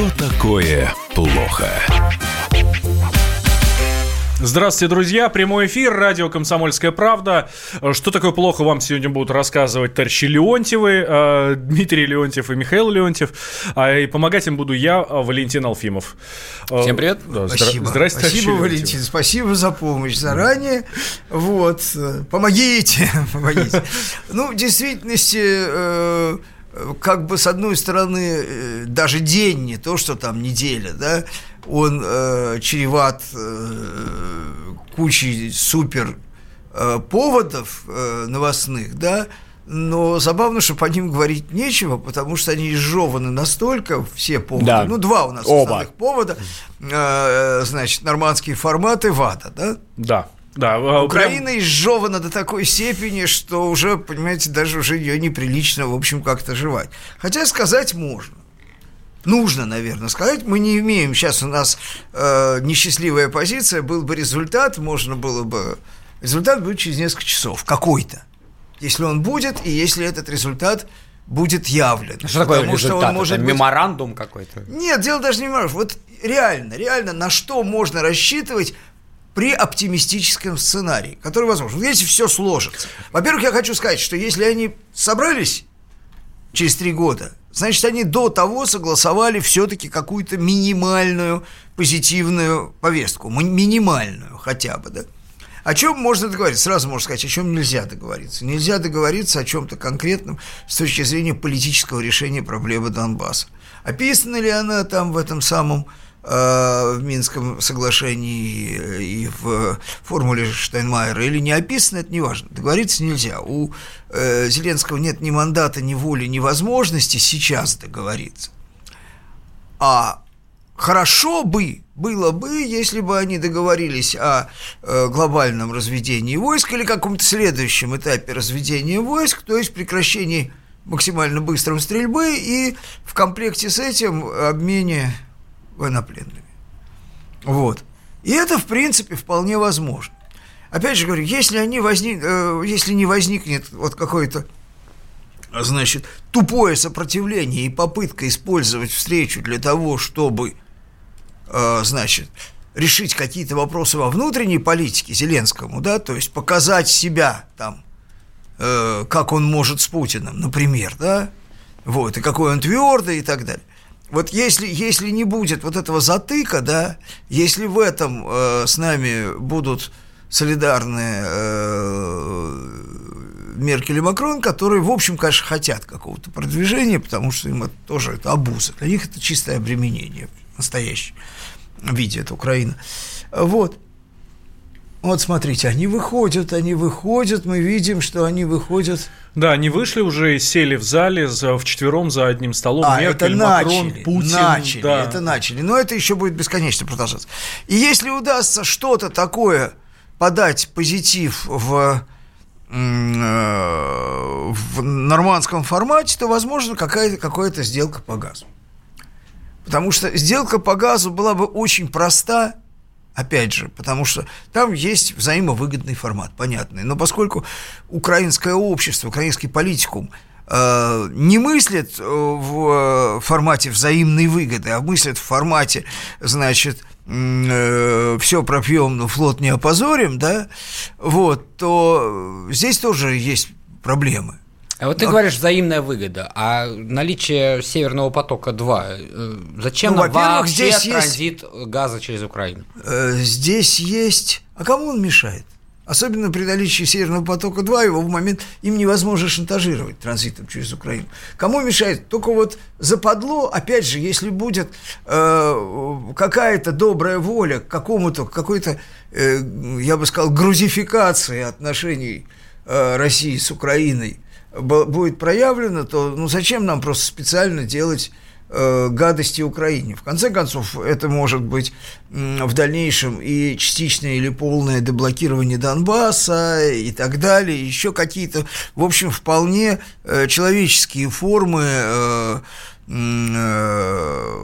Что такое плохо? Здравствуйте, друзья. Прямой эфир, радио «Комсомольская правда». Что такое плохо, вам сегодня будут рассказывать товарищи Леонтьевы, э, Дмитрий Леонтьев и Михаил Леонтьев. А и помогать им буду я, Валентин Алфимов. Э, Всем привет. Да, спасибо. Здрасте, спасибо, Валентин. Спасибо за помощь заранее. Вот. Помогите. Помогите. Ну, в действительности э, как бы с одной стороны даже день не то что там неделя да он э, чреват э, кучей супер э, поводов э, новостных, да, но забавно, что по ним говорить нечего, потому что они изжеваны настолько, все поводы, да. ну, два у нас Оба. основных повода, э, значит, нормандские форматы ВАДА, да? Да. Да, а, Украина прям... изжевана до такой степени, что уже, понимаете, даже уже ее неприлично, в общем, как-то жевать. Хотя сказать можно нужно, наверное, сказать. Мы не имеем, сейчас у нас э, несчастливая позиция, был бы результат, можно было бы... Результат будет через несколько часов, какой-то. Если он будет, и если этот результат будет явлен. Что такое результат? Что он может Это быть... меморандум какой-то? Нет, дело даже не в меморандум. Вот реально, реально, на что можно рассчитывать при оптимистическом сценарии, который возможен. Если все сложится. Во-первых, я хочу сказать, что если они собрались через три года Значит, они до того согласовали все-таки какую-то минимальную позитивную повестку. Минимальную хотя бы, да. О чем можно договориться? Сразу можно сказать, о чем нельзя договориться. Нельзя договориться о чем-то конкретном с точки зрения политического решения проблемы Донбасса. Описана ли она там в этом самом в Минском соглашении и в формуле Штайнмайера или не описано, это не важно. Договориться нельзя. У э, Зеленского нет ни мандата, ни воли, ни возможности сейчас договориться. А хорошо бы было бы, если бы они договорились о э, глобальном разведении войск или каком-то следующем этапе разведения войск, то есть прекращении максимально быстрой стрельбы и в комплекте с этим обмене военнопленными. Вот. И это, в принципе, вполне возможно. Опять же говорю, если, они возник, э, если не возникнет вот какое-то значит, тупое сопротивление и попытка использовать встречу для того, чтобы, э, значит, решить какие-то вопросы во внутренней политике Зеленскому, да, то есть показать себя там, э, как он может с Путиным, например, да, вот, и какой он твердый и так далее вот если, если не будет вот этого затыка, да, если в этом э, с нами будут солидарны э, Меркель и Макрон, которые, в общем, конечно, хотят какого-то продвижения, потому что им это тоже это обуза. Для них это чистое обременение в настоящем виде, это Украина. Вот. Вот смотрите, они выходят, они выходят, мы видим, что они выходят. Да, они вышли уже, сели в зале за, вчетвером за одним столом. А, Меркель, это начали, Макрон, Путин. Начали, да. это начали. Но это еще будет бесконечно продолжаться. И если удастся что-то такое подать позитив в э, в нормандском формате, то, возможно, какая-то какая сделка по газу. Потому что сделка по газу была бы очень проста Опять же, потому что там есть взаимовыгодный формат, понятный. Но поскольку украинское общество, украинский политикум э, не мыслит э, в формате взаимной выгоды, а мыслит в формате, значит, э, все пропьем, но флот не опозорим, да, вот, то здесь тоже есть проблемы. А вот ты Но... говоришь взаимная выгода, а наличие Северного потока-2, э, зачем ну, нам вообще здесь транзит есть... газа через Украину? Э, здесь есть... А кому он мешает? Особенно при наличии Северного потока-2, его в момент им невозможно шантажировать транзитом через Украину. Кому мешает? Только вот западло, опять же, если будет э, какая-то добрая воля к какому-то, какой-то, э, я бы сказал, грузификации отношений э, России с Украиной, будет проявлено, то ну зачем нам просто специально делать э, гадости Украине? В конце концов, это может быть э, в дальнейшем и частичное или полное деблокирование Донбасса и так далее, еще какие-то, в общем, вполне э, человеческие формы э, э,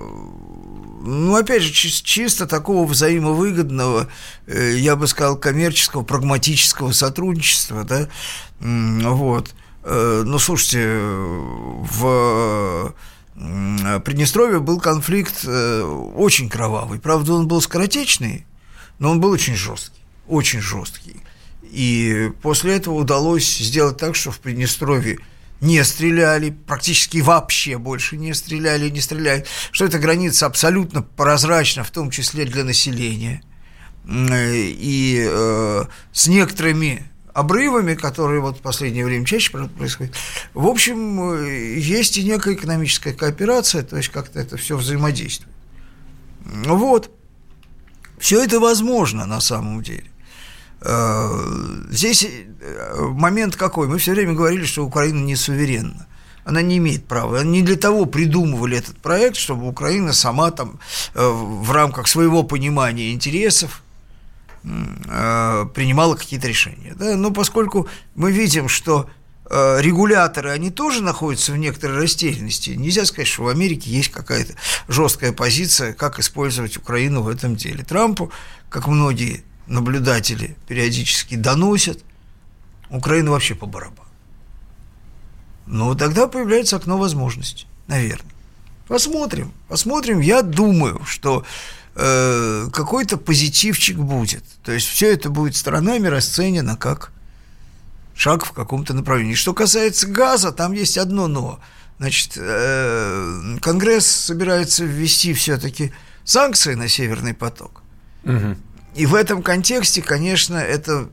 ну, опять же, чисто такого взаимовыгодного, э, я бы сказал, коммерческого, прагматического сотрудничества, да, вот – ну, слушайте, в Приднестровье был конфликт э, очень кровавый. Правда, он был скоротечный, но он был очень жесткий. Очень жесткий. И после этого удалось сделать так, что в Приднестровье не стреляли, практически вообще больше не стреляли, не стреляют, что эта граница абсолютно прозрачна, в том числе для населения. И э, с некоторыми обрывами, которые вот в последнее время чаще происходят. В общем, э, есть и некая экономическая кооперация, то есть как-то это все взаимодействует. Вот. Все это возможно на самом деле. Э, здесь э, момент какой? Мы все время говорили, что Украина не суверенна. Она не имеет права. Не для того придумывали этот проект, чтобы Украина сама там в рамках своего понимания интересов принимала какие-то решения. Да? Но поскольку мы видим, что э, регуляторы, они тоже находятся в некоторой растерянности. Нельзя сказать, что в Америке есть какая-то жесткая позиция, как использовать Украину в этом деле. Трампу, как многие наблюдатели периодически доносят, Украина вообще по барабану. Но тогда появляется окно возможностей, наверное. Посмотрим, посмотрим. Я думаю, что Э, какой-то позитивчик будет. То есть все это будет сторонами расценено как шаг в каком-то направлении. Что касается газа, там есть одно но. Значит, э, Конгресс собирается ввести все-таки санкции на Северный поток. Угу. И в этом контексте, конечно, это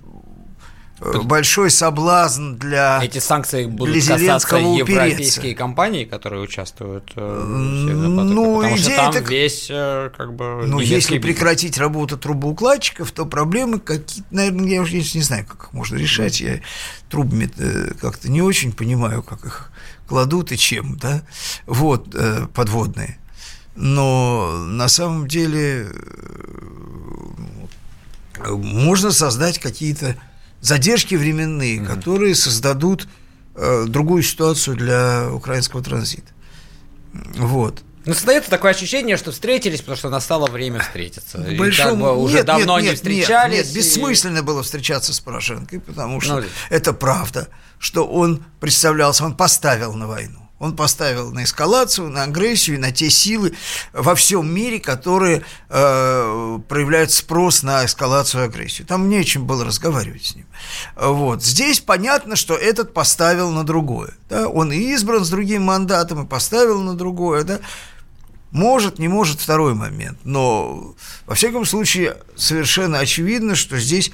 большой соблазн для Эти санкции будут для касаться европейские компании, которые участвуют э, в ну, потому что там так... весь э, как бы Ну, если бизнес. прекратить работу трубоукладчиков, то проблемы какие-то, наверное, я уже не знаю, как их можно решать. Я трубами как-то не очень понимаю, как их кладут и чем, да, вот, подводные. Но на самом деле можно создать какие-то задержки временные, mm-hmm. которые создадут э, другую ситуацию для украинского транзита. Вот. Ну, создается такое ощущение, что встретились, потому что настало время встретиться. В большом... как бы уже нет, давно нет, не встречались. Нет, нет, бессмысленно и... было встречаться с Порошенко, потому что ну, это правда, что он представлялся, он поставил на войну. Он поставил на эскалацию, на агрессию, на те силы во всем мире, которые э, проявляют спрос на эскалацию и агрессию. Там не о чем было разговаривать с ним. Вот. Здесь понятно, что этот поставил на другое. Да? Он и избран с другим мандатом, и поставил на другое. Да? Может, не может второй момент. Но, во всяком случае, совершенно очевидно, что здесь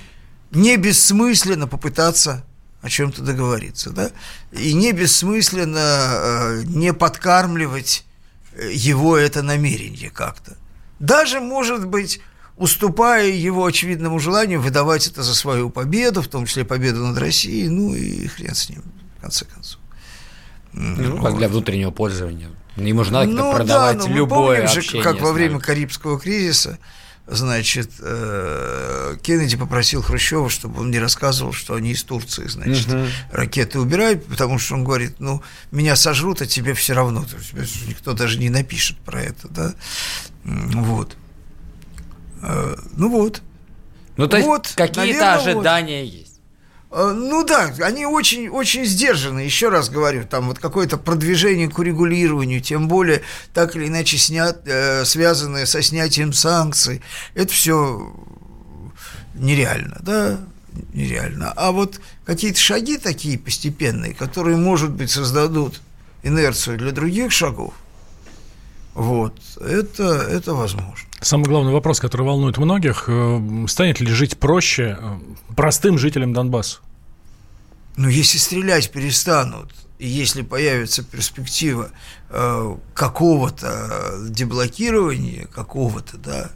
не бессмысленно попытаться о чем-то договориться, да, и не бессмысленно э, не подкармливать э, его это намерение как-то. Даже, может быть, уступая его очевидному желанию выдавать это за свою победу, в том числе победу над Россией, ну и хрен с ним, в конце концов. Ну, вот. как для внутреннего пользования. Ему же надо ну, продавать да, ну, любое помним же, как во время Карибского кризиса значит, э, Кеннеди попросил Хрущева, чтобы он не рассказывал, что они из Турции, значит, угу. ракеты убирают, потому что он говорит, ну, меня сожрут, а тебе все равно, то есть никто даже не напишет про это, да, вот. Э, ну вот. Ну, то есть вот, какие-то ожидания вот. есть. Э, ну да, они очень, очень сдержаны, еще раз говорю, там вот какое-то продвижение к урегулированию, тем более так или иначе снят, э, связанное со снятием санкций, это все нереально, да, нереально. А вот какие-то шаги такие постепенные, которые, может быть, создадут инерцию для других шагов, вот, это, это возможно. Самый главный вопрос, который волнует многих, э, станет ли жить проще э, простым жителям Донбасса? Ну, если стрелять перестанут, и если появится перспектива э, какого-то деблокирования, какого-то, да,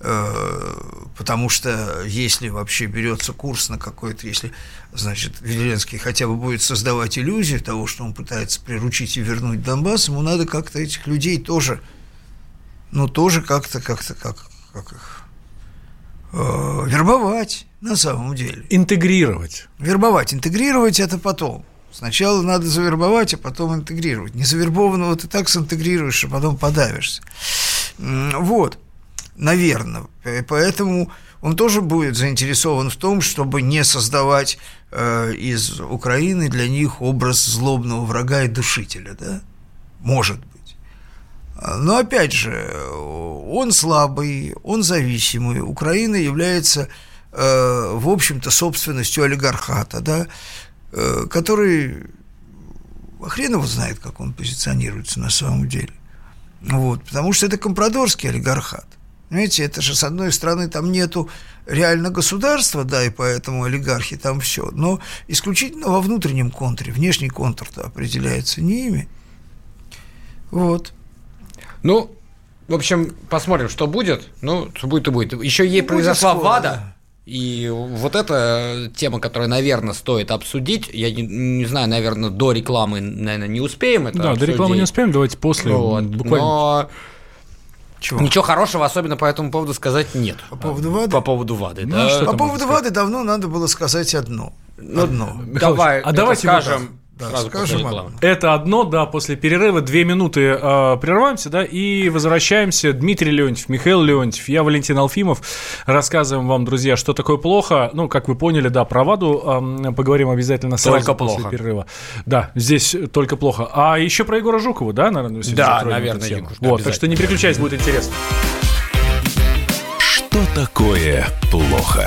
потому что если вообще берется курс на какой-то, если, значит, Зеленский хотя бы будет создавать иллюзию того, что он пытается приручить и вернуть Донбасс, ему надо как-то этих людей тоже ну, тоже как-то, как-то, как, как их, э, вербовать на самом деле. Интегрировать. Вербовать. Интегрировать это потом. Сначала надо завербовать, а потом интегрировать. Не завербованного ты так синтегрируешь, а потом подавишься. Вот, наверное. Поэтому он тоже будет заинтересован в том, чтобы не создавать э, из Украины для них образ злобного врага и душителя, да? Может быть. Но опять же, он слабый, он зависимый. Украина является, э, в общем-то, собственностью олигархата, да, э, который хрен его знает, как он позиционируется на самом деле. Вот, потому что это компрадорский олигархат. Понимаете, это же, с одной стороны, там нету реально государства, да, и поэтому олигархи там все, но исключительно во внутреннем контуре, внешний контур-то определяется не ими. Вот. Ну, в общем, посмотрим, что будет. Ну, что будет и будет. Еще ей будет произошла скоро, ВАДА. Да. И вот эта тема, которую, наверное, стоит обсудить. Я не, не знаю, наверное, до рекламы, наверное, не успеем это Да, обсудить. до рекламы не успеем, давайте после. Вот. Буквально. Но чего? Ничего хорошего особенно по этому поводу сказать нет. По поводу ВАДы? По поводу ВАДы, ну, да. По поводу ВАДы давно надо было сказать одно. Ну, одно. Давай, а давайте скажем да, Сразу скажем одно. Это одно, да, после перерыва две минуты э, прерываемся, да, и возвращаемся. Дмитрий Леонтьев, Михаил Леонтьев, я Валентин Алфимов. Рассказываем вам, друзья, что такое плохо. Ну, как вы поняли, да, про ВАДу э, поговорим обязательно сразу только после плохо. перерыва. Да, здесь только плохо. А еще про Егора Жукова, да, наверное, Да, наверное, Егор, Вот, так что не переключайтесь, будет интересно. Что такое плохо?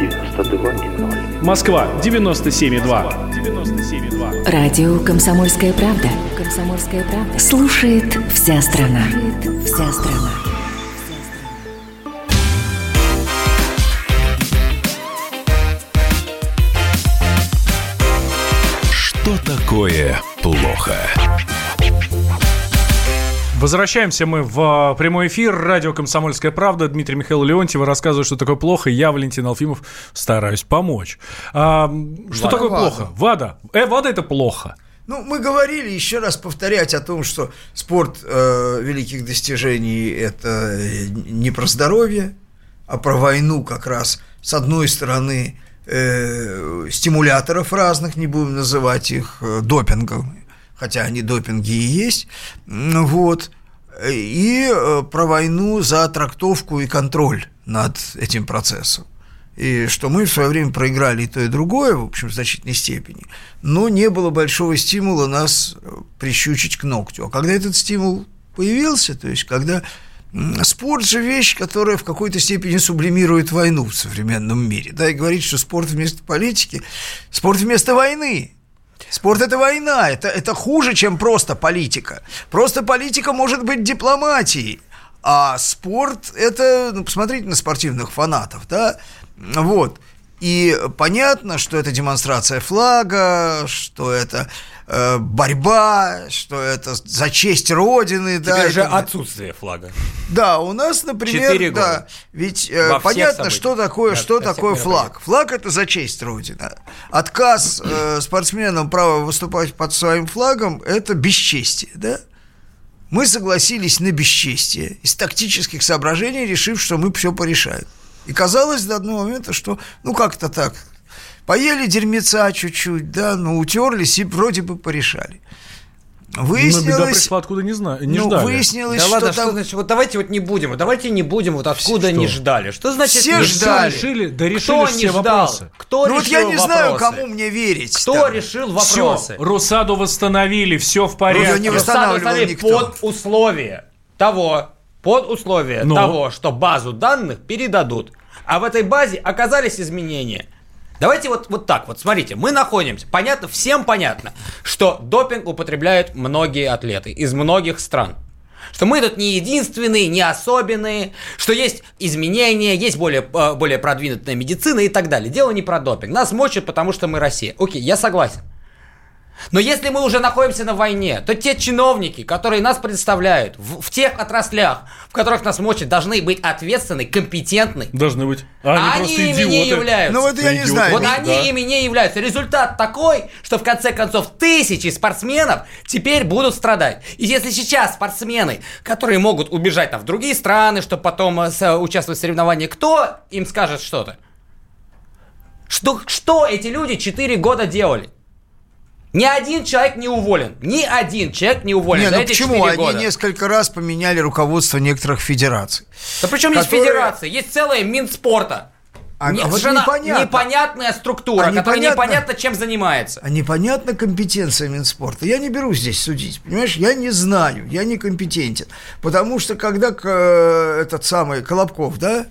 92,0. Москва. 97,2. 97,2. Радио «Комсомольская правда». «Комсомольская правда». Слушает вся страна. Слушает вся страна. Что такое плохо? Возвращаемся мы в а, прямой эфир. Радио «Комсомольская правда». Дмитрий Михаил Леонтьев рассказывает, что такое плохо. Я, Валентин Алфимов, стараюсь помочь. А, что Вада, такое Вада. плохо? ВАДА. Э, ВАДА – это плохо. Ну, мы говорили, еще раз повторять о том, что спорт э, великих достижений – это не про здоровье, а про войну как раз. С одной стороны, э, стимуляторов разных, не будем называть их э, допингом, хотя они допинги и есть, вот, и э, про войну за трактовку и контроль над этим процессом. И что мы в свое время проиграли и то, и другое, в общем, в значительной степени, но не было большого стимула нас э, прищучить к ногтю. А когда этот стимул появился, то есть когда спорт же вещь, которая в какой-то степени сублимирует войну в современном мире, да, и говорит, что спорт вместо политики, спорт вместо войны, Спорт – это война, это, это хуже, чем просто политика. Просто политика может быть дипломатией, а спорт – это, ну, посмотрите на спортивных фанатов, да, вот. И понятно, что это демонстрация флага, что это э, борьба, что это за честь Родины. Теперь да, же это... отсутствие флага. Да, у нас, например, да, ведь э, понятно, что такое, да, что такое флаг. Флаг это за честь Родины. Отказ э, спортсменам права выступать под своим флагом это бесчестие, да? Мы согласились на бесчестие из тактических соображений, решив, что мы все порешаем. И казалось до одного момента, что ну как-то так. Поели дерьмеца чуть-чуть, да, ну утерлись и вроде бы порешали. Выяснилось... Но беда пришла откуда не, знаю, не ну, ждали. Выяснилось, да что ладно, там... что значит, вот давайте вот не будем, давайте не будем, вот откуда что? не ждали. Что значит все не ждали? решили, да решили Кто все не ждал? вопросы. Кто ну решил вот я не вопросы? знаю, кому мне верить. Кто там. решил вопросы? Все, Русаду восстановили, все в порядке. Русаду не восстанавливал никто. под условие того, под условие Но. того, что базу данных передадут а в этой базе оказались изменения. Давайте вот, вот так вот, смотрите, мы находимся, понятно, всем понятно, что допинг употребляют многие атлеты из многих стран. Что мы тут не единственные, не особенные, что есть изменения, есть более, э, более продвинутая медицина и так далее. Дело не про допинг. Нас мочат, потому что мы Россия. Окей, я согласен. Но если мы уже находимся на войне, то те чиновники, которые нас представляют в, в тех отраслях, в которых нас мочат, должны быть ответственны, компетентны. Должны быть. А они, они ими не являются. Ну вот я не знаю. Вот Да. они ими не являются. Результат такой, что в конце концов тысячи спортсменов теперь будут страдать. И если сейчас спортсмены, которые могут убежать там, в другие страны, чтобы потом э, с- участвовать в соревнованиях, кто им скажет что-то? Что, что эти люди 4 года делали? Ни один человек не уволен. Ни один человек не уволен Не, за ну эти почему? 4 Они года. несколько раз поменяли руководство некоторых федераций. Да причем есть которые- федерация, есть целая Минспорта. А- Не- а вот непонятно. непонятная структура, А которая непонятно- непонятно чем занимается. А непонятна компетенция Минспорта. Я не берусь здесь судить, понимаешь? Я не знаю, я не компетентен. Потому что когда э, этот самый Колобков, да,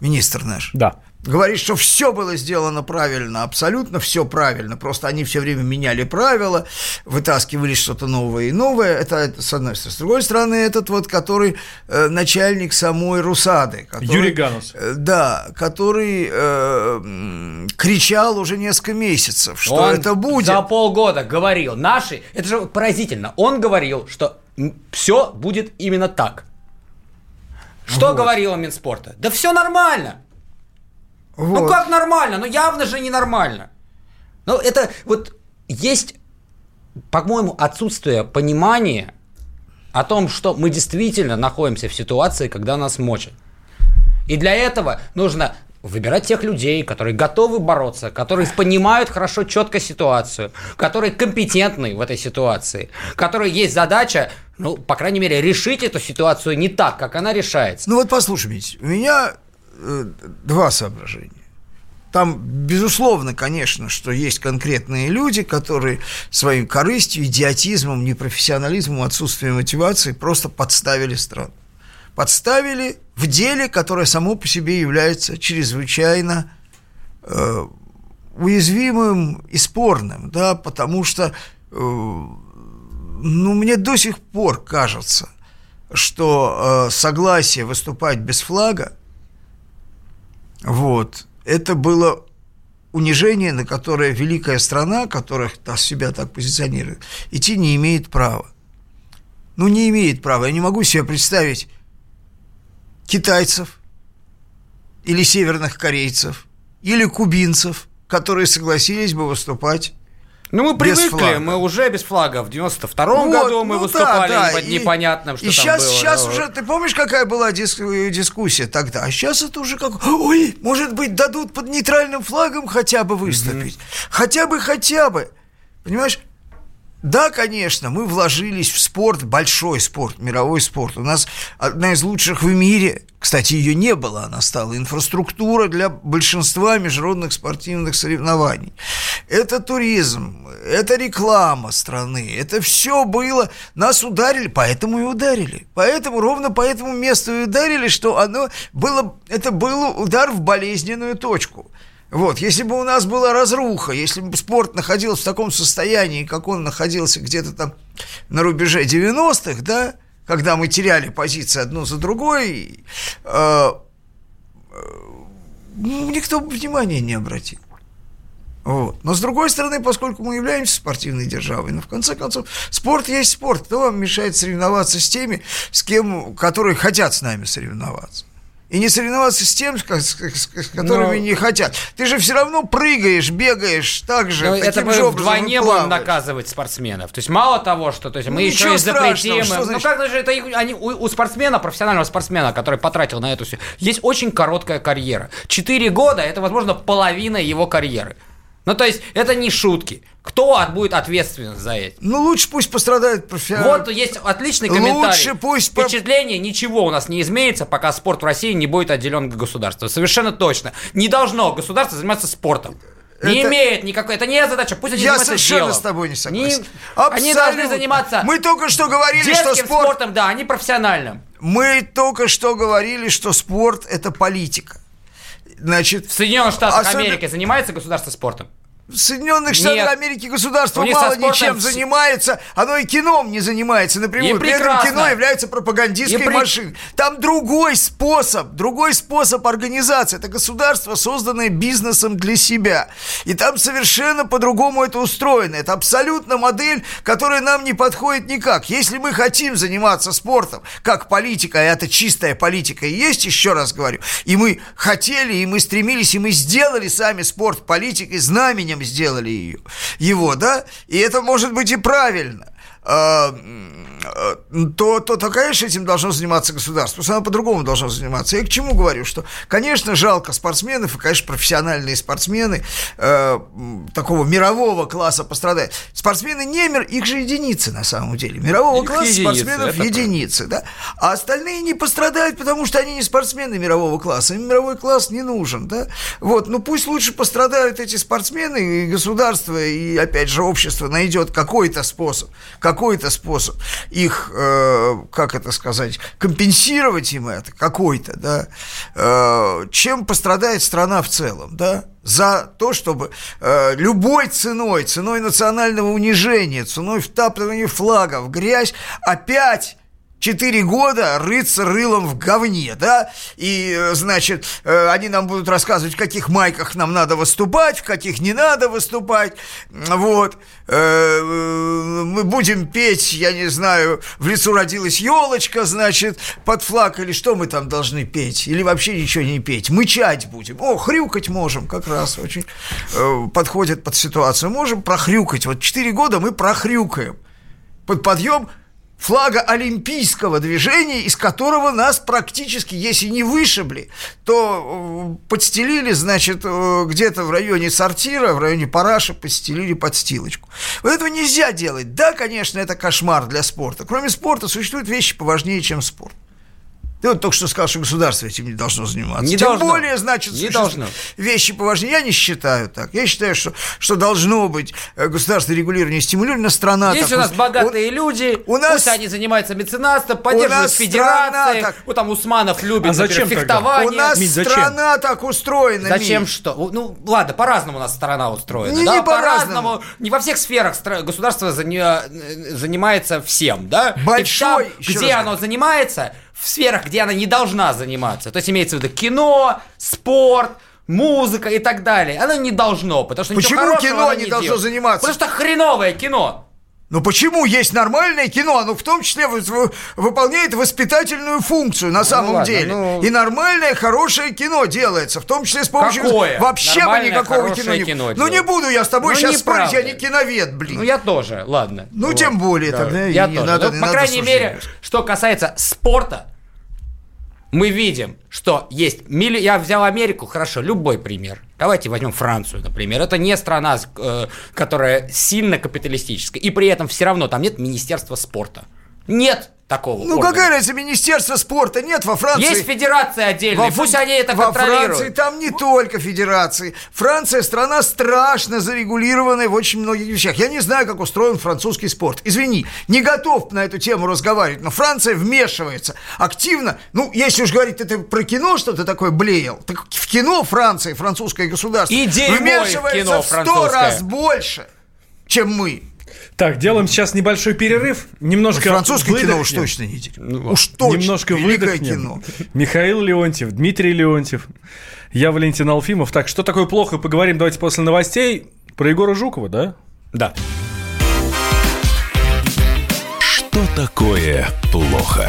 министр наш, Да. Говорит, что все было сделано правильно, абсолютно все правильно, просто они все время меняли правила, вытаскивали что-то новое и новое, это, это с одной стороны. С другой стороны, этот вот, который э, начальник самой Русады. который- Юрий Ганус. э, Да, который э, кричал уже несколько месяцев, что Он это будет. за полгода говорил, наши, это же поразительно, он говорил, что все будет именно так. Что Вот. говорил Минспорта? Да все нормально. Ну Вот. как нормально? Ну явно же ненормально. Ну это вот есть, по-моему, отсутствие понимания о том, что мы действительно находимся в ситуации, когда нас мочат. И для этого нужно выбирать тех людей, которые готовы бороться, которые понимают хорошо, четко ситуацию, которые компетентны в этой ситуации, которые есть задача, ну, по крайней мере, решить эту ситуацию не так, как она решается. Ну вот послушайте, у меня два соображения. Там, безусловно, конечно, что есть конкретные люди, которые своим корыстью, идиотизмом, непрофессионализмом, отсутствием мотивации просто подставили страну. Подставили в деле, которое само по себе является чрезвычайно э, уязвимым и спорным, да, потому что, э, ну, мне до сих пор кажется, что э, согласие выступать без флага, вот, это было унижение, на которое великая страна, которая себя так позиционирует, идти не имеет права. Ну, не имеет права. Я не могу себе представить китайцев или северных корейцев или кубинцев, которые согласились бы выступать Ну, мы привыкли, мы уже без флага. В 92-м Вот, году мы ну выступали да, да, под и- непонятным, что и там сейчас, было. сейчас да, уже, вот. ты помнишь, какая была дис- дискуссия тогда? А сейчас это уже как, ой, может быть, дадут под нейтральным флагом хотя бы выступить. Хотя бы, хотя бы. Понимаешь? Да, конечно, мы вложились в спорт, большой спорт, мировой спорт. У нас одна из лучших в мире, кстати, ее не было, она стала инфраструктура для большинства международных спортивных соревнований. Это туризм, это реклама страны, это все было, нас ударили, поэтому и ударили. Поэтому, ровно по этому месту и ударили, что оно было, это был удар в болезненную точку. Вот, если бы у нас была разруха, если бы спорт находился в таком состоянии, как он находился где-то там на рубеже 90-х, да, когда мы теряли позиции одну за другой, э, э, ну, никто бы внимания не обратил. Вот. Но с другой стороны, поскольку мы являемся спортивной державой, ну, в конце концов, спорт есть спорт. Кто вам мешает соревноваться с теми, с кем, которые хотят с нами соревноваться? И не соревноваться с тем, с, с- которыми Но- не хотят. Ты же все равно прыгаешь, бегаешь так же, Ну, таким это мы же вдвойне будем наказывать спортсменов. То есть мало того, что то есть, мы Ну, еще и запретим. что ну как же это они, у, у спортсмена, профессионального спортсмена, который потратил на эту все, есть очень короткая карьера. Четыре года это, возможно, половина его карьеры. Ну, то есть, это не шутки. Кто будет ответственен за это? Ну, лучше пусть пострадает профессионал. Вот есть отличный комментарий. Лучше пусть Впечатление, ничего у нас не изменится, пока спорт в России не будет отделен от государства. Совершенно точно. Не должно государство заниматься спортом. Не Это- имеет никакой, это не задача, пусть они Я совершенно делом. с тобой не согласен. Не- они должны заниматься Мы только что говорили, что спорт... спортом, да, а не профессиональным. Мы только что говорили, что спорт – это политика. Значит, В Соединенных Штатах особенно- Америки занимается государство спортом? Соединенных Нет. Америки государство мало ничем вс- занимается, оно и кином не занимается напрямую. И При этом кино является пропагандистской И при- машиной. Там другой способ, другой способ организации. Это государство, созданное бизнесом для себя. И там совершенно по-другому это устроено. Это абсолютно модель, которая нам не подходит никак. Если мы хотим заниматься спортом, как политика, а это чистая политика и есть, еще раз говорю, и мы хотели, и мы стремились, и мы сделали сами спорт политикой, знаменем сделали ее, его, да, и это может быть и правильно то, то, то, конечно, этим должно заниматься государство. Просто оно по-другому должно заниматься. Я к чему говорю? Что, конечно, жалко спортсменов, и, конечно, профессиональные спортсмены э, такого мирового класса пострадают. Спортсмены не мир, их же единицы на самом деле. Мирового Их класса единицы, спортсменов единицы, да. А остальные не пострадают, потому что они не спортсмены мирового класса. Им мировой класс не нужен, да. Вот, ну пусть лучше пострадают эти спортсмены, и государство, и, опять же, общество найдет какой-то способ, какой-то способ их, э, как это сказать, компенсировать им это, какой-то, да, э, чем пострадает страна в целом, да, за то, чтобы э, любой ценой, ценой национального унижения, ценой втаптывания флага в грязь опять Четыре года рыться рылом в говне, да, и, э, значит, э, они нам будут рассказывать, в каких майках нам надо выступать, в каких не надо выступать, вот, Э, мы будем петь, я не знаю, в лесу родилась елочка, значит, под флаг, или что мы там должны петь, или вообще ничего не петь, мычать будем, о, хрюкать можем, как раз очень подходит под ситуацию, можем прохрюкать, вот четыре года мы прохрюкаем, под подъем флага олимпийского движения, из которого нас практически, если не вышибли, то э, подстелили, значит, э, где-то в районе сортира, в районе параша подстелили подстилочку. Вот этого нельзя делать. Да, конечно, это кошмар для спорта. Кроме спорта существуют вещи поважнее, чем спорт. Ты вот только что сказал, что государство этим не должно заниматься. Не Тем должно. более, значит, Не должно. вещи поважнее. Я не считаю так. Я считаю, что, что должно быть э, государственное регулирование стимулировано. Страна Есть так у нас богатые люди, у нас- пусть они занимаются меценатством, поддерживают федерации, так- вот там Усманов любит, А зачем например, тогда? фехтование. У нас Мить, зачем? страна так устроена. Зачем Мить. что? Ну, ладно, по-разному у нас страна устроена. Не- да, не по-разному. Не во всех сферах государство э, занимается всем, да? Большой, И там, где раз оно занимается, в сферах, где она не должна заниматься. То есть имеется в виду кино, спорт, музыка и так далее. Оно не должно, потому что Почему кино не не должно делает. заниматься? Потому что хреновое кино. Ну почему есть нормальное кино? Оно в том числе вы- вы- выполняет воспитательную функцию на самом ладно, деле. ну- И нормальное, хорошее кино делается, в том числе с помощью... Какое? Вообще бы Нормальное, никакого хорошее кино не... кино ну не буду я с тобой Ну, сейчас спорить, неправда. я не киновед, блин. Ну, я тоже, ладно. Ну, тем более, тогда и я не тоже. надо- Ну, по надо крайней суждения. мере, что касается спорта, мы видим, что есть... милли- Я взял Америку, хорошо, любой пример. Давайте возьмем Францию, например. Это не страна, э, которая сильно капиталистическая, и при этом все равно там нет Министерства спорта. Нет такого Ну органа. какая разница, Министерства спорта нет во Франции. Есть федерация отдельная, Во пусть они это во контролируют. Франции там не только федерации. Франция страна страшно зарегулированная в очень многих вещах. Я не знаю, как устроен французский спорт. Извини, не готов на эту тему разговаривать, но Франция вмешивается активно. Ну, если уж говорить это про кино, что ты такое блеял, так в кино Франции, французское государство, И вмешивается кино в сто раз больше, чем мы. Так, делаем сейчас небольшой перерыв. Немножко Французское кино уж выдохнем. точно не дерьмо. Уж точно. Немножко великое выдохнем. кино. Михаил Леонтьев, Дмитрий Леонтьев, я Валентин Алфимов. Так, что такое плохо, поговорим давайте после новостей. Про Егора Жукова, да? Да. Что такое плохо?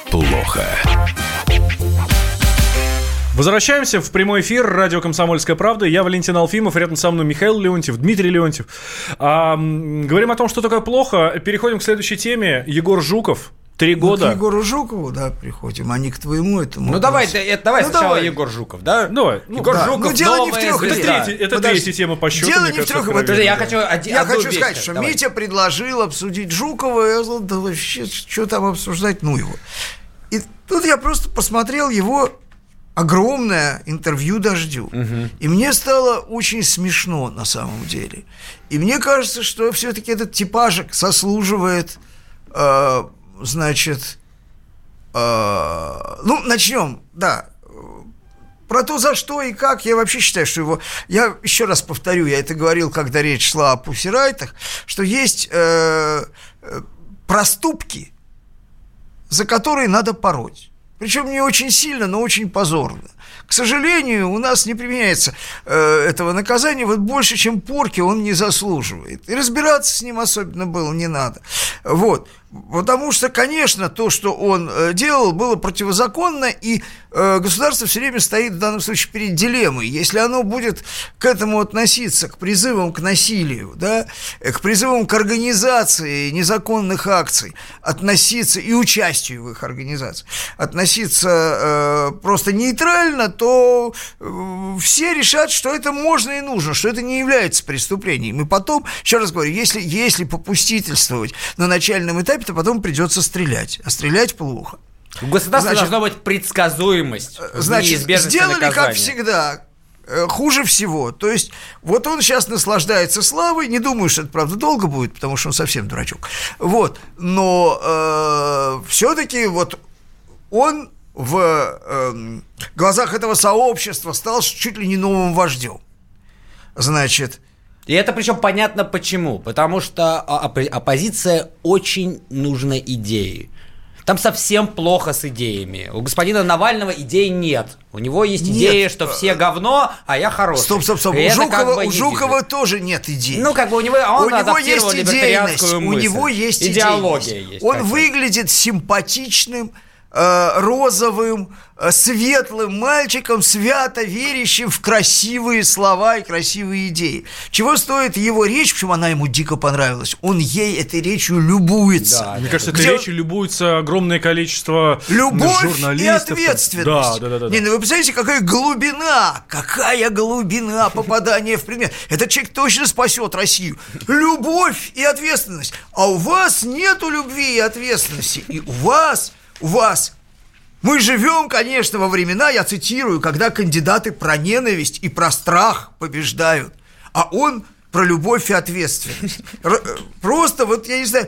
плохо? Возвращаемся в прямой эфир радио «Комсомольская правда». Я Валентин Алфимов, рядом со мной Михаил Леонтьев, Дмитрий Леонтьев. А, говорим о том, что такое плохо. Переходим к следующей теме. Егор Жуков, Три года. Мы к Егору Жукову, да, приходим, а не к твоему этому. Ну давай, это, давай ну, сначала давай. Егор Жуков, да? Давай. Ну, Егор да. Жуков, ну, дело не в трех Это, третий, это третья тема по счету. Дело не в трех. Подожди, я хочу Я хочу сказать, что давай. Митя предложил обсудить Жукова, я сказал, да вообще, что там обсуждать, ну его. И тут я просто посмотрел его огромное интервью «Дождю». Угу. И мне стало очень смешно на самом деле. И мне кажется, что все-таки этот типажик сослуживает, э, значит, э, ну, начнем, да, про то, за что и как, я вообще считаю, что его... Я еще раз повторю, я это говорил, когда речь шла о пусирайтах, что есть э, э проступки, за которые надо пороть. Причем не очень сильно, но очень позорно. К сожалению, у нас не применяется э, этого наказания, вот больше, чем порки он не заслуживает. И разбираться с ним особенно было не надо. Вот. Потому что, конечно, то, что он э, делал, было противозаконно, и государство все время стоит в данном случае перед дилеммой. Если оно будет к этому относиться, к призывам к насилию, да, к призывам к организации незаконных акций, относиться и участию в их организации, относиться э, просто нейтрально, то э, все решат, что это можно и нужно, что это не является преступлением. И потом, еще раз говорю, если, если попустительствовать на начальном этапе, то потом придется стрелять. А стрелять плохо. У государства значит, должна быть предсказуемость. Значит, сделали наказания. как всегда. Э, хуже всего. То есть, вот он сейчас наслаждается славой. Не думаю, что это правда долго будет, потому что он совсем дурачок. Вот. Но э, все-таки вот он в э, глазах этого сообщества стал чуть ли не новым вождем. Значит, и это причем понятно почему. Потому что оппозиция очень нужна идеи. Там совсем плохо с идеями. У господина Навального идей нет. У него есть нет. идея, что все говно, а я хороший. Стоп, стоп, стоп. у Жукова, как бы у Жукова тоже нет идей. Ну, как бы у него, он у него есть идейность, у него есть идеология. Есть, он выглядит симпатичным, Э, розовым, э, светлым мальчиком, свято верящим в красивые слова и красивые идеи. Чего стоит его речь, почему она ему дико понравилась? Он ей этой речью любуется. Да, Мне кажется, этой речью любуется огромное количество Любовь журналистов. и ответственность. Да, да, да, да. Не, ну вы представляете, какая глубина, какая глубина попадания в предмет. Этот человек точно спасет Россию. Любовь и ответственность. А у вас нету любви и ответственности. И у вас вас. Мы живем, конечно, во времена, я цитирую, когда кандидаты про ненависть и про страх побеждают, а он про любовь и ответственность. Просто вот, я не знаю,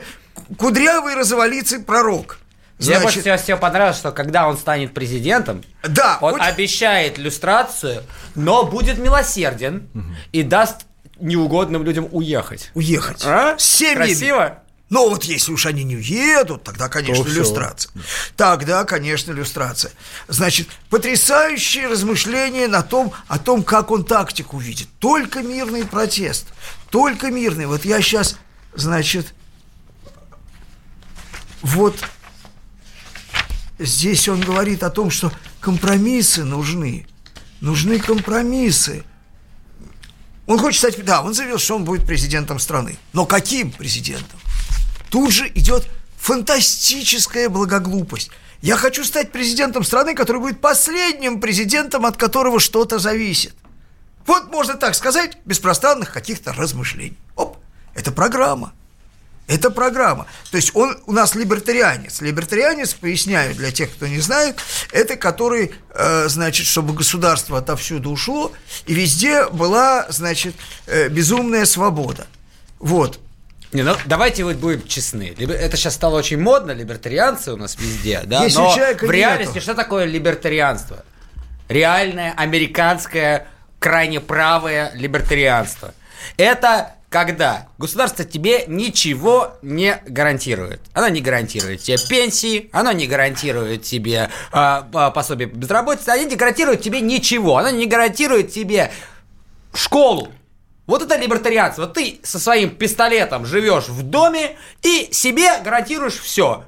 кудрявый развалится пророк. Значит, Мне больше всего, всего понравилось, что когда он станет президентом, да, он хоть... обещает люстрацию, но будет милосерден угу. и даст неугодным людям уехать. Уехать. А? Семьями. Красиво? Но вот если уж они не уедут, тогда, конечно, То иллюстрация. Все. Тогда, конечно, иллюстрация. Значит, потрясающие размышления на том, о том, как он тактику видит. Только мирный протест. Только мирный. Вот я сейчас, значит, вот здесь он говорит о том, что компромиссы нужны. Нужны компромиссы. Он хочет стать, да, он заявил, что он будет президентом страны. Но каким президентом? Тут же идет фантастическая благоглупость. Я хочу стать президентом страны, который будет последним президентом, от которого что-то зависит. Вот можно так сказать, без пространных каких-то размышлений. Оп, это программа. Это программа. То есть он у нас либертарианец. Либертарианец, поясняю для тех, кто не знает, это который, э, значит, чтобы государство отовсюду ушло, и везде была, значит, э, безумная свобода. Вот. Не, ну давайте вот будем честны. Это сейчас стало очень модно, либертарианцы у нас везде, да? Если Но в реальности нету. что такое либертарианство? Реальное американское крайне правое либертарианство. Это когда государство тебе ничего не гарантирует. Оно не гарантирует тебе пенсии, оно не гарантирует тебе э, пособие по безработице, оно не гарантирует тебе ничего, оно не гарантирует тебе школу, вот это либертарианство. Ты со своим пистолетом живешь в доме и себе гарантируешь все.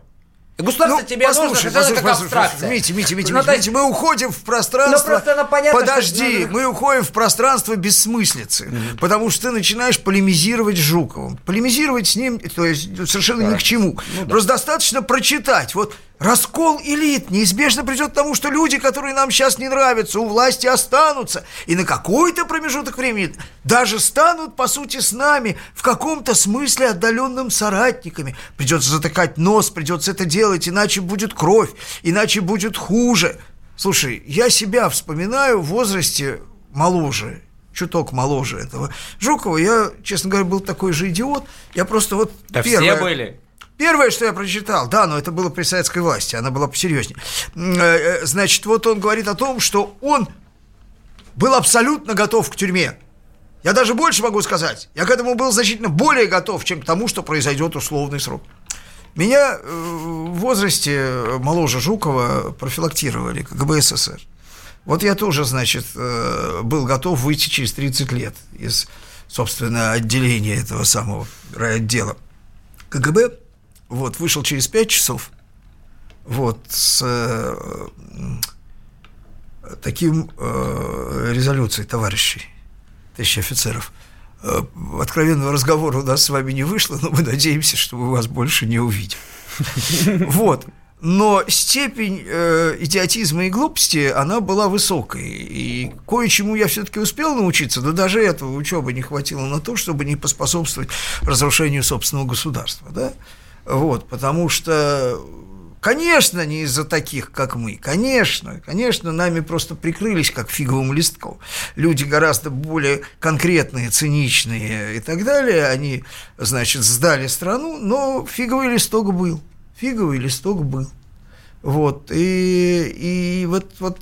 Государство Ну, тебе нужно, послушай, это послушай, как послушай, абстракция. Митя, Митя, Митя, Ну, Митя, Митя, мы уходим в пространство. Просто, ну, понятно, Подожди, что- мы уходим в пространство бессмыслицы, потому что ты начинаешь полемизировать с Жуковым. Полемизировать с ним, то есть совершенно ни к чему. Ну Просто достаточно прочитать. Вот раскол элит неизбежно придет к тому, что люди, которые нам сейчас не нравятся, у власти останутся, и на какой-то промежуток времени даже станут, по сути, с нами в каком-то смысле отдаленным соратниками. Придется затыкать нос, придется это делать, иначе будет кровь, иначе будет хуже. Слушай, я себя вспоминаю в возрасте моложе, чуток моложе этого Жукова. Я, честно говоря, был такой же идиот. Я просто вот Да первое- все были. Первое, что я прочитал, да, но это было при советской власти, она была посерьезнее. Э, э, Значит, вот он говорит о том, что он был абсолютно готов к тюрьме. Я даже больше могу сказать. Я к этому был значительно более готов, чем к тому, что произойдет условный срок. Меня э, в возрасте моложе Жукова профилактировали КГБ СССР. Вот я тоже, значит, был готов выйти через 30 лет из, собственно, отделения этого самого райотдела КГБ. Вот, вышел через 5 часов. Вот, с э, таким э, резолюцией товарищей, товарищей офицеров. Э, откровенного разговора у нас с вами не вышло, но мы надеемся, что мы вас больше не увидим. Вот. Но степень э, идиотизма и глупости, она была высокой. И кое-чему я все-таки успел научиться, но даже этого учебы не хватило на то, чтобы не поспособствовать разрушению собственного государства. Да? Вот, потому что, конечно, не из-за таких, как мы. Конечно, конечно, нами просто прикрылись, как фиговым листком. Люди гораздо более конкретные, циничные и так далее. Они, значит, сдали страну, но фиговый листок был. Фиговый листок был. Вот. И, и вот, вот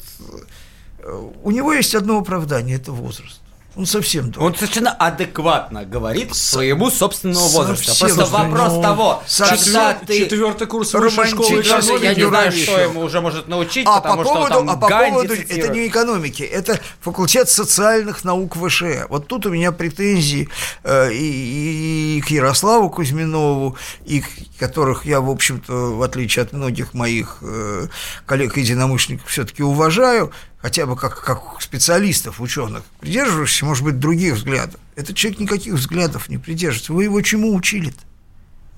э, у него есть одно оправдание – это возраст. Он совсем. Он совершенно адекватно говорит своему собственному возрасту. Совсем Просто вопрос того, совсем- когда ты... Четвертый курс высшей школы Четвертый, я не экономики. знаю, что ему уже может научить, А потому по что поводу, там а по поводу это не экономики, это факультет социальных наук ВШЭ. Вот тут у меня претензии э, и, и к Ярославу Кузьминову, и которых я, в общем-то, в отличие от многих моих э, коллег-единомышленников, все-таки уважаю, хотя бы как, как специалистов, ученых, придерживающихся, может быть, других взглядов. Этот человек никаких взглядов не придерживается. Вы его чему учили-то?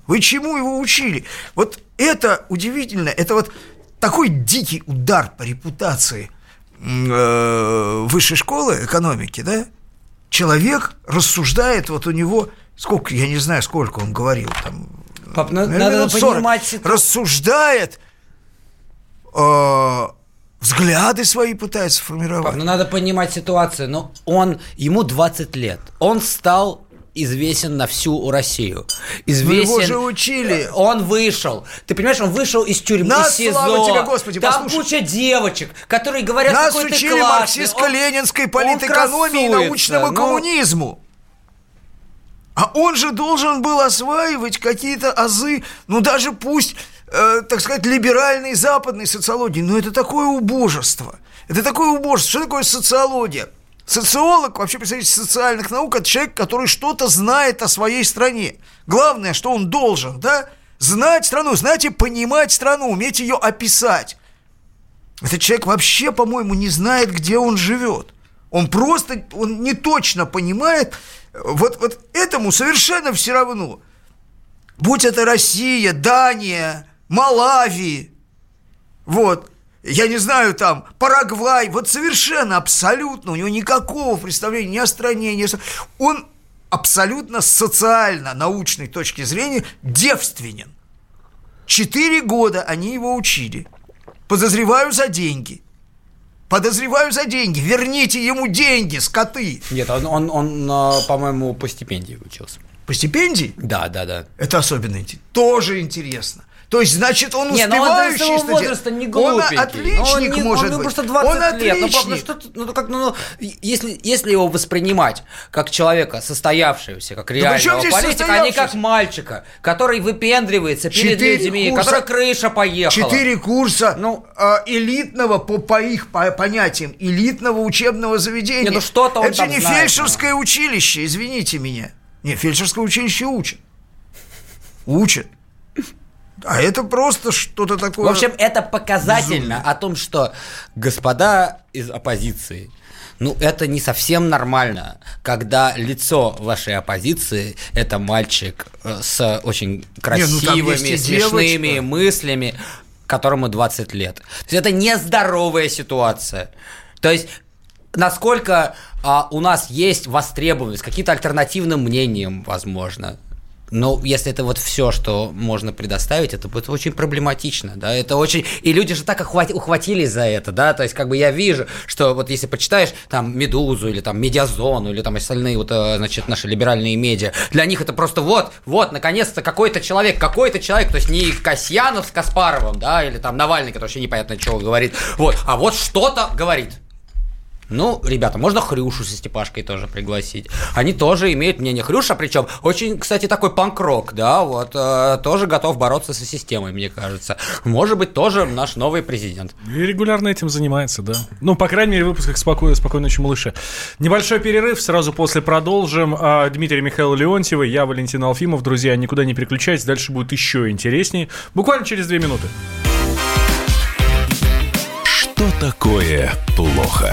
Вы чему его учили? Вот это удивительно, это вот такой дикий удар по репутации э, высшей школы экономики, да? Человек рассуждает, вот у него, сколько, я не знаю, сколько он говорил, там, Пап, наверное, надо минут 40, понимать рассуждает, э, взгляды свои пытается формировать. Ну надо понимать ситуацию. Но он, ему 20 лет. Он стал известен на всю Россию. Известен. его же учили. Он вышел. Ты понимаешь, он вышел из тюрьмы, На из СИЗО. славу тебе, Господи, Там послушай. куча девочек, которые говорят, Нас какой ты учили классный. марксистско-ленинской Он- политэкономии и научному Ну, коммунизму. А он же должен был осваивать какие-то азы, ну даже пусть, э, так сказать, либеральной западной социологии, но это такое убожество. Это такое убожество. Что такое социология? Социолог, вообще представитель социальных наук, это человек, который что-то знает о своей стране. Главное, что он должен, да, знать страну, знать и понимать страну, уметь ее описать. Этот человек вообще, по-моему, не знает, где он живет. Он просто, он не точно понимает, вот, вот этому совершенно все равно. Будь это Россия, Дания, Малави, вот, я не знаю, там, Парагвай, вот совершенно, абсолютно, у него никакого представления ни о стране, ни о... Он абсолютно социально, научной точки зрения, девственен. Четыре года они его учили. Подозреваю за деньги. Подозреваю за деньги. Верните ему деньги, скоты. Нет, он, он, он, а, по-моему, по стипендии учился. По стипендии? Да, да, да. Это особенно интересно. Тоже интересно. То есть, значит, он Не, ну он успевающий своего студент. возраста не Он глупенький. отличник, Ну, он не- может он, ну, быть. просто 20 он лет. Ну, пап, ну, отличник. что ну, как, ну, если, если его воспринимать как человека состоявшегося, как реального здесь политика, а не как мальчика, который выпендривается перед Четыре людьми, курса- который крыша поехала. Четыре курса Ну. э, элитного, по, по их по- понятиям, элитного учебного заведения. Не, ну что-то он Это там не знает, фельдшерское училище, извините меня. Не, фельдшерское училище учат. Учат. А это просто что-то такое... В общем, это показательно безумное. о том, что господа из оппозиции, ну, это не совсем нормально, когда лицо вашей оппозиции – это мальчик э, с очень красивыми, не, ну, смешными девочка. мыслями, которому 20 лет. То есть это нездоровая ситуация. То есть насколько а, у нас есть востребованность, какие-то альтернативным мнением, возможно. Но если это вот все, что можно предоставить, это будет очень проблематично, да, это очень... И люди же так охват... ухватились за это, да, то есть как бы я вижу, что вот если почитаешь там «Медузу» или там «Медиазону» или там остальные вот, э, значит, наши либеральные медиа, для них это просто вот, вот, наконец-то какой-то человек, какой-то человек, то есть не Касьянов с Каспаровым, да, или там Навальный, который вообще непонятно чего говорит, вот, а вот что-то говорит, ну, ребята, можно Хрюшу со Степашкой тоже пригласить. Они тоже имеют мнение. Хрюша, причем очень, кстати, такой панк-рок, да, вот, э, тоже готов бороться со системой, мне кажется. Может быть, тоже наш новый президент. И регулярно этим занимается, да. Ну, по крайней мере, в выпусках «Спокойной, спокойной ночи, малыши». Небольшой перерыв, сразу после продолжим. А, Дмитрий Михаил Леонтьев, я Валентин Алфимов. Друзья, никуда не переключайтесь, дальше будет еще интереснее. Буквально через две минуты. Что такое плохо?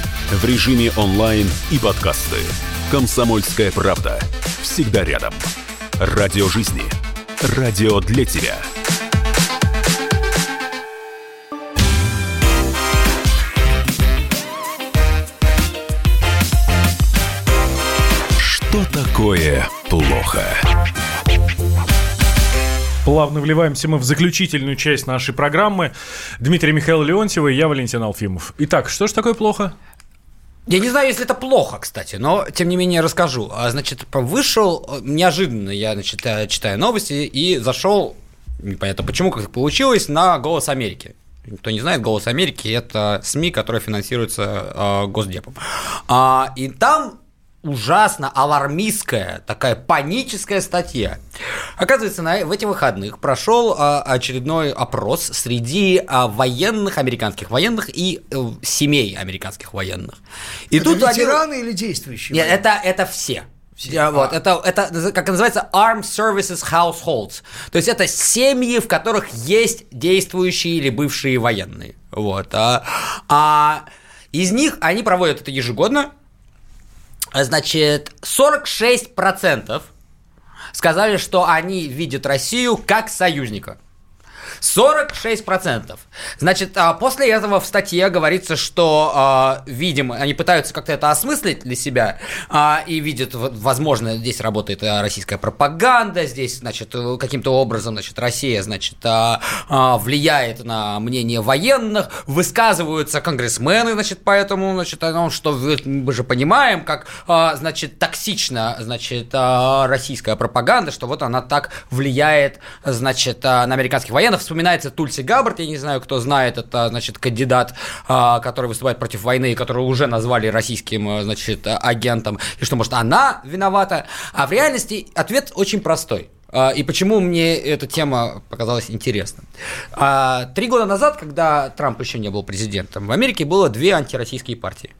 В режиме онлайн и подкасты – «Комсомольская правда». Всегда рядом. Радио жизни. Радио для тебя. Что такое плохо? Плавно вливаемся мы в заключительную часть нашей программы. Дмитрий Михаил Леонтьев и я, Валентин Алфимов. Итак, что же такое плохо? Я не знаю, если это плохо, кстати, но тем не менее расскажу. А, значит, вышел э, неожиданно, я значит, э, читаю новости и зашел, непонятно почему, как получилось, на «Голос Америки». Кто не знает, «Голос Америки» – это СМИ, которые финансируются э, Госдепом. А, и там ужасно алармистская, такая паническая статья. Оказывается, на, в эти выходных прошел а, очередной опрос среди а, военных, американских военных и а, семей американских военных. И это тут ветераны один... или действующие? Нет, это, это все. Все. А. Вот, это, это, как называется, Armed Services Households. То есть это семьи, в которых есть действующие или бывшие военные. Вот. А, а из них они проводят это ежегодно, Значит, 46% сказали, что они видят Россию как союзника. 46%. Значит, а, после этого в статье говорится, что, а, видимо, они пытаются как-то это осмыслить для себя а, и видят, возможно, здесь работает российская пропаганда, здесь, значит, каким-то образом, значит, Россия, значит, влияет на мнение военных, высказываются конгрессмены, значит, поэтому, значит, о том, что мы же понимаем, как, значит, токсично, значит, российская пропаганда, что вот она так влияет, значит, на американских военных, вспоминается Тульси Габбард, я не знаю, кто знает, это, значит, кандидат, а, который выступает против войны, которого уже назвали российским, а, значит, агентом, и что, может, она виновата. А в реальности ответ очень простой. А, и почему мне эта тема показалась интересной? Три года назад, когда Трамп еще не был президентом, в Америке было две антироссийские партии.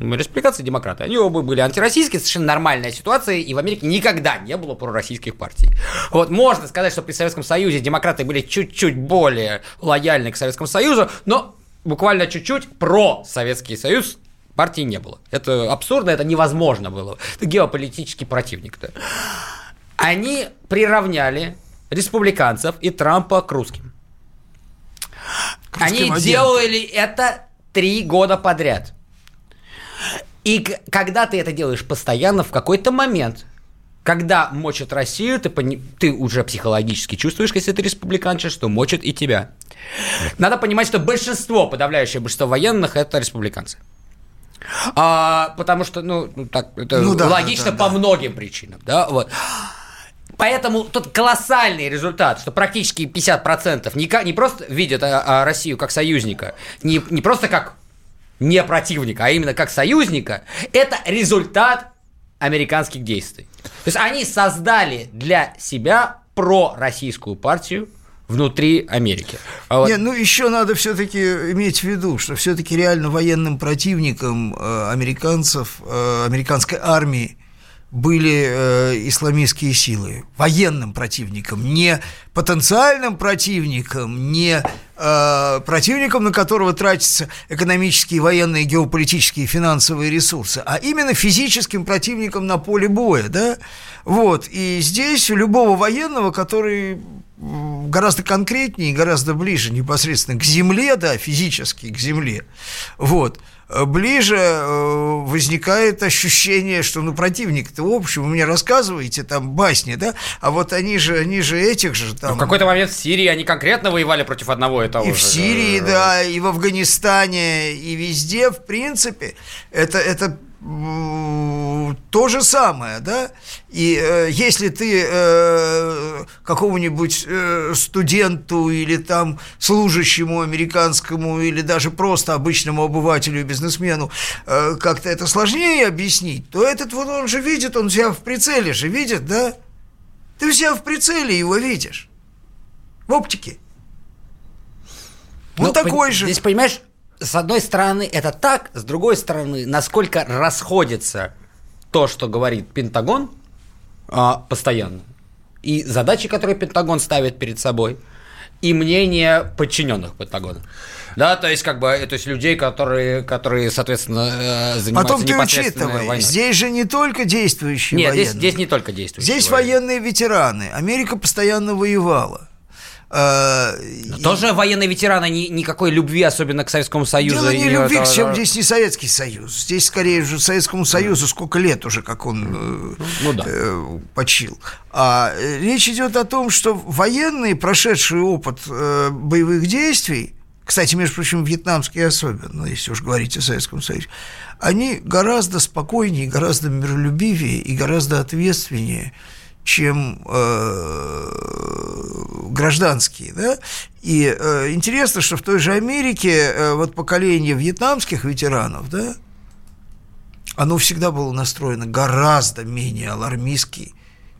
Республиканцы и демократы. Они оба были антироссийские, совершенно нормальная ситуация, и в Америке никогда не было пророссийских партий. Вот можно сказать, что при Советском Союзе демократы были чуть-чуть более лояльны к Советскому Союзу, но буквально чуть-чуть про Советский Союз партии не было. Это абсурдно, это невозможно было. Это геополитический противник. Да. Они приравняли республиканцев и Трампа к русским. Они делали это три года подряд. И когда ты это делаешь постоянно, в какой-то момент, когда мочат Россию, ты, пони... ты уже психологически чувствуешь, если ты республиканча, что мочат и тебя. Надо понимать, что большинство, подавляющее большинство военных – это республиканцы. А, потому что, ну, ну так, это ну, да, логично да, да, по многим причинам, да, вот. Поэтому тут колоссальный результат, что практически 50% не, не просто видят а, а, Россию как союзника, не, не просто как не противника, а именно как союзника, это результат американских действий. То есть они создали для себя пророссийскую партию, внутри Америки. А вот... Не, ну еще надо все-таки иметь в виду, что все-таки реально военным противником э, американцев, э, американской армии были э, исламистские силы, военным противником, не потенциальным противником, не э, противником, на которого тратятся экономические, военные, геополитические, финансовые ресурсы, а именно физическим противником на поле боя, да, вот, и здесь у любого военного, который гораздо конкретнее, гораздо ближе непосредственно к земле, да, физически к земле, вот, ближе э, возникает ощущение, что ну противник-то в общем, вы мне рассказываете там басни, да, а вот они же, они же этих же там... Ну, в какой-то момент в Сирии они конкренно воевали против одного и того и же. в Сирии, да, и в Афганистане, и везде, в принципе, это, это то же самое, да, и э, если ты э, какому-нибудь э, студенту или там служащему американскому или даже просто обычному обывателю и бизнесмену э, как-то это сложнее объяснить, то этот вот он же видит, он себя в прицеле же видит, да, ты себя в прицеле его видишь, в оптике. Он ну, такой же. Здесь, понимаешь, с одной стороны, это так, с другой стороны, насколько расходится то, что говорит Пентагон а, постоянно, и задачи, которые Пентагон ставит перед собой, и мнение подчиненных Пентагона. Да, то есть, как бы, то есть людей, которые, которые соответственно, э, занимаются Потом ты учитывай, войной. здесь же не только действующие Нет, военные. Здесь, здесь не только действующие Здесь военные ветераны. Америка постоянно воевала. Э, тоже военные ветераны ни, никакой любви, особенно к Советскому Союзу. Дело не любви, это... чем здесь не Советский Союз. Здесь скорее уже Советскому Союзу сколько лет уже, как он э, ну, да. э, почил. А э, речь идет о том, что военные, прошедшие опыт э, боевых действий, кстати, между прочим, вьетнамские особенно, если уж говорить о Советском Союзе, они гораздо спокойнее, гораздо миролюбивее и гораздо ответственнее чем э, гражданские, да, и э, интересно, что в той же Америке э, вот поколение вьетнамских ветеранов, да, оно всегда было настроено гораздо менее алармистски,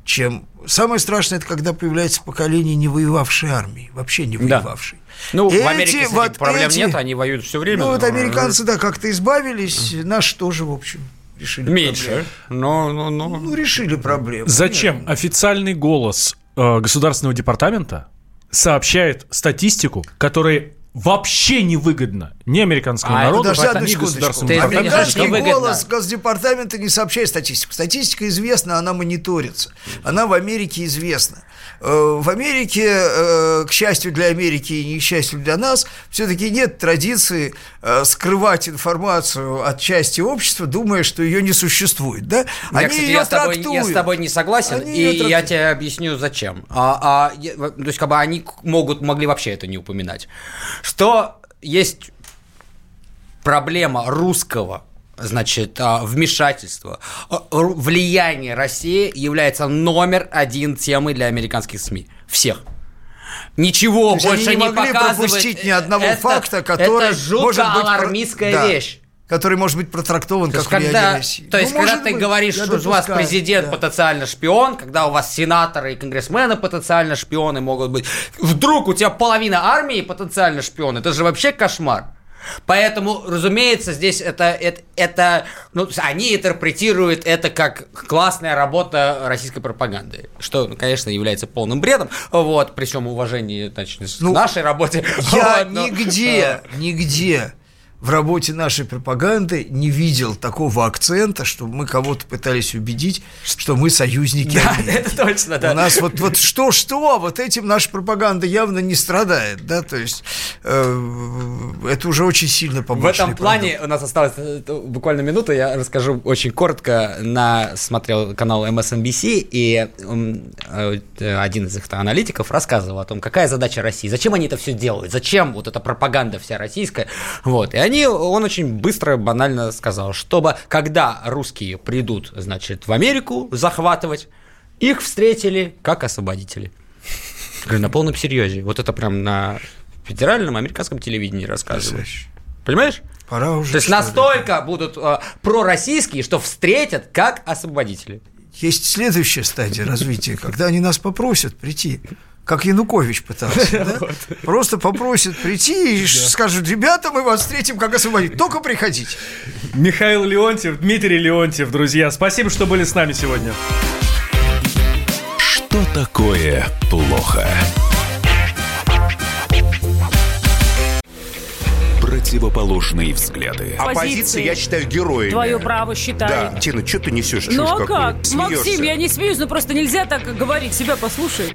чем... Самое страшное, это когда появляется поколение не воевавшей армии, вообще не воевавшей. Да. Ну, эти, в Америке вот проблем эти, нет, они воюют все время. Ну, вот американцы, да, как-то избавились, наши тоже, в общем решили Меньше, но, но, но... Ну, решили проблему. Зачем Нет. официальный голос э, Государственного департамента сообщает статистику, которая вообще невыгодно ни американскому а народу, ни государственному Американский голос Госдепартамента не сообщает статистику. Статистика известна, она мониторится. Она в Америке известна. Э, в Америке, э, к счастью для Америки и не к счастью для нас, все-таки нет традиции э, скрывать информацию от части общества, думая, что ее не существует. Да? Они я, кстати, ее я, с тобой, я с тобой не согласен, они и я тебе объясню, зачем. А, а, то есть, как бы они могут, могли вообще это не упоминать. Что есть проблема русского значит, а, вмешательство, влияние России является номер один темой для американских СМИ. Всех. Ничего То больше они не, не могли пропустить ни одного это, факта, который это жутко может быть алармистская да. вещь который может быть протрактован то как когда, России. То есть, ну, когда ты быть, говоришь, что допускаю, у вас президент да. потенциально шпион, когда у вас сенаторы и конгрессмены потенциально шпионы могут быть, вдруг у тебя половина армии потенциально шпионы, это же вообще кошмар. Поэтому, разумеется, здесь это, это, это ну, они интерпретируют это как классная работа российской пропаганды, что, ну, конечно, является полным бредом, вот, при всем уважении значит, ну, нашей работе. Я вот, но, нигде, нигде в работе нашей пропаганды не видел такого акцента, что мы кого-то пытались убедить, что мы союзники. Да, это точно, да. У нас вот, вот что-что, а вот этим наша пропаганда явно не страдает, да, то есть э, это уже очень сильно побочный В этом плане продукт. у нас осталось э, буквально минута, я расскажу очень коротко. На, смотрел канал MSNBC, и э, один из их аналитиков рассказывал о том, какая задача России, зачем они это все делают, зачем вот эта пропаганда вся российская, вот, и они они, он очень быстро, банально сказал, чтобы когда русские придут, значит, в Америку захватывать, их встретили как освободители. Говорю, на полном серьезе. Вот это прям на федеральном американском телевидении рассказывают. Понимаешь? Пора уже. То есть настолько будут э, пророссийские, что встретят как освободители. Есть следующая стадия развития, когда они нас попросят прийти как Янукович пытался. Да? Просто попросят прийти и скажут, ребята, мы вас встретим как освободить. Только приходите. Михаил Леонтьев, Дмитрий Леонтьев, друзья, спасибо, что были с нами сегодня. Что такое плохо? Противоположные взгляды. Оппозиция, я считаю, героями. Твое право считаю. Да, Тина, что ты несешь? Ну а как? Максим, я не смеюсь, но просто нельзя так говорить. Себя послушай.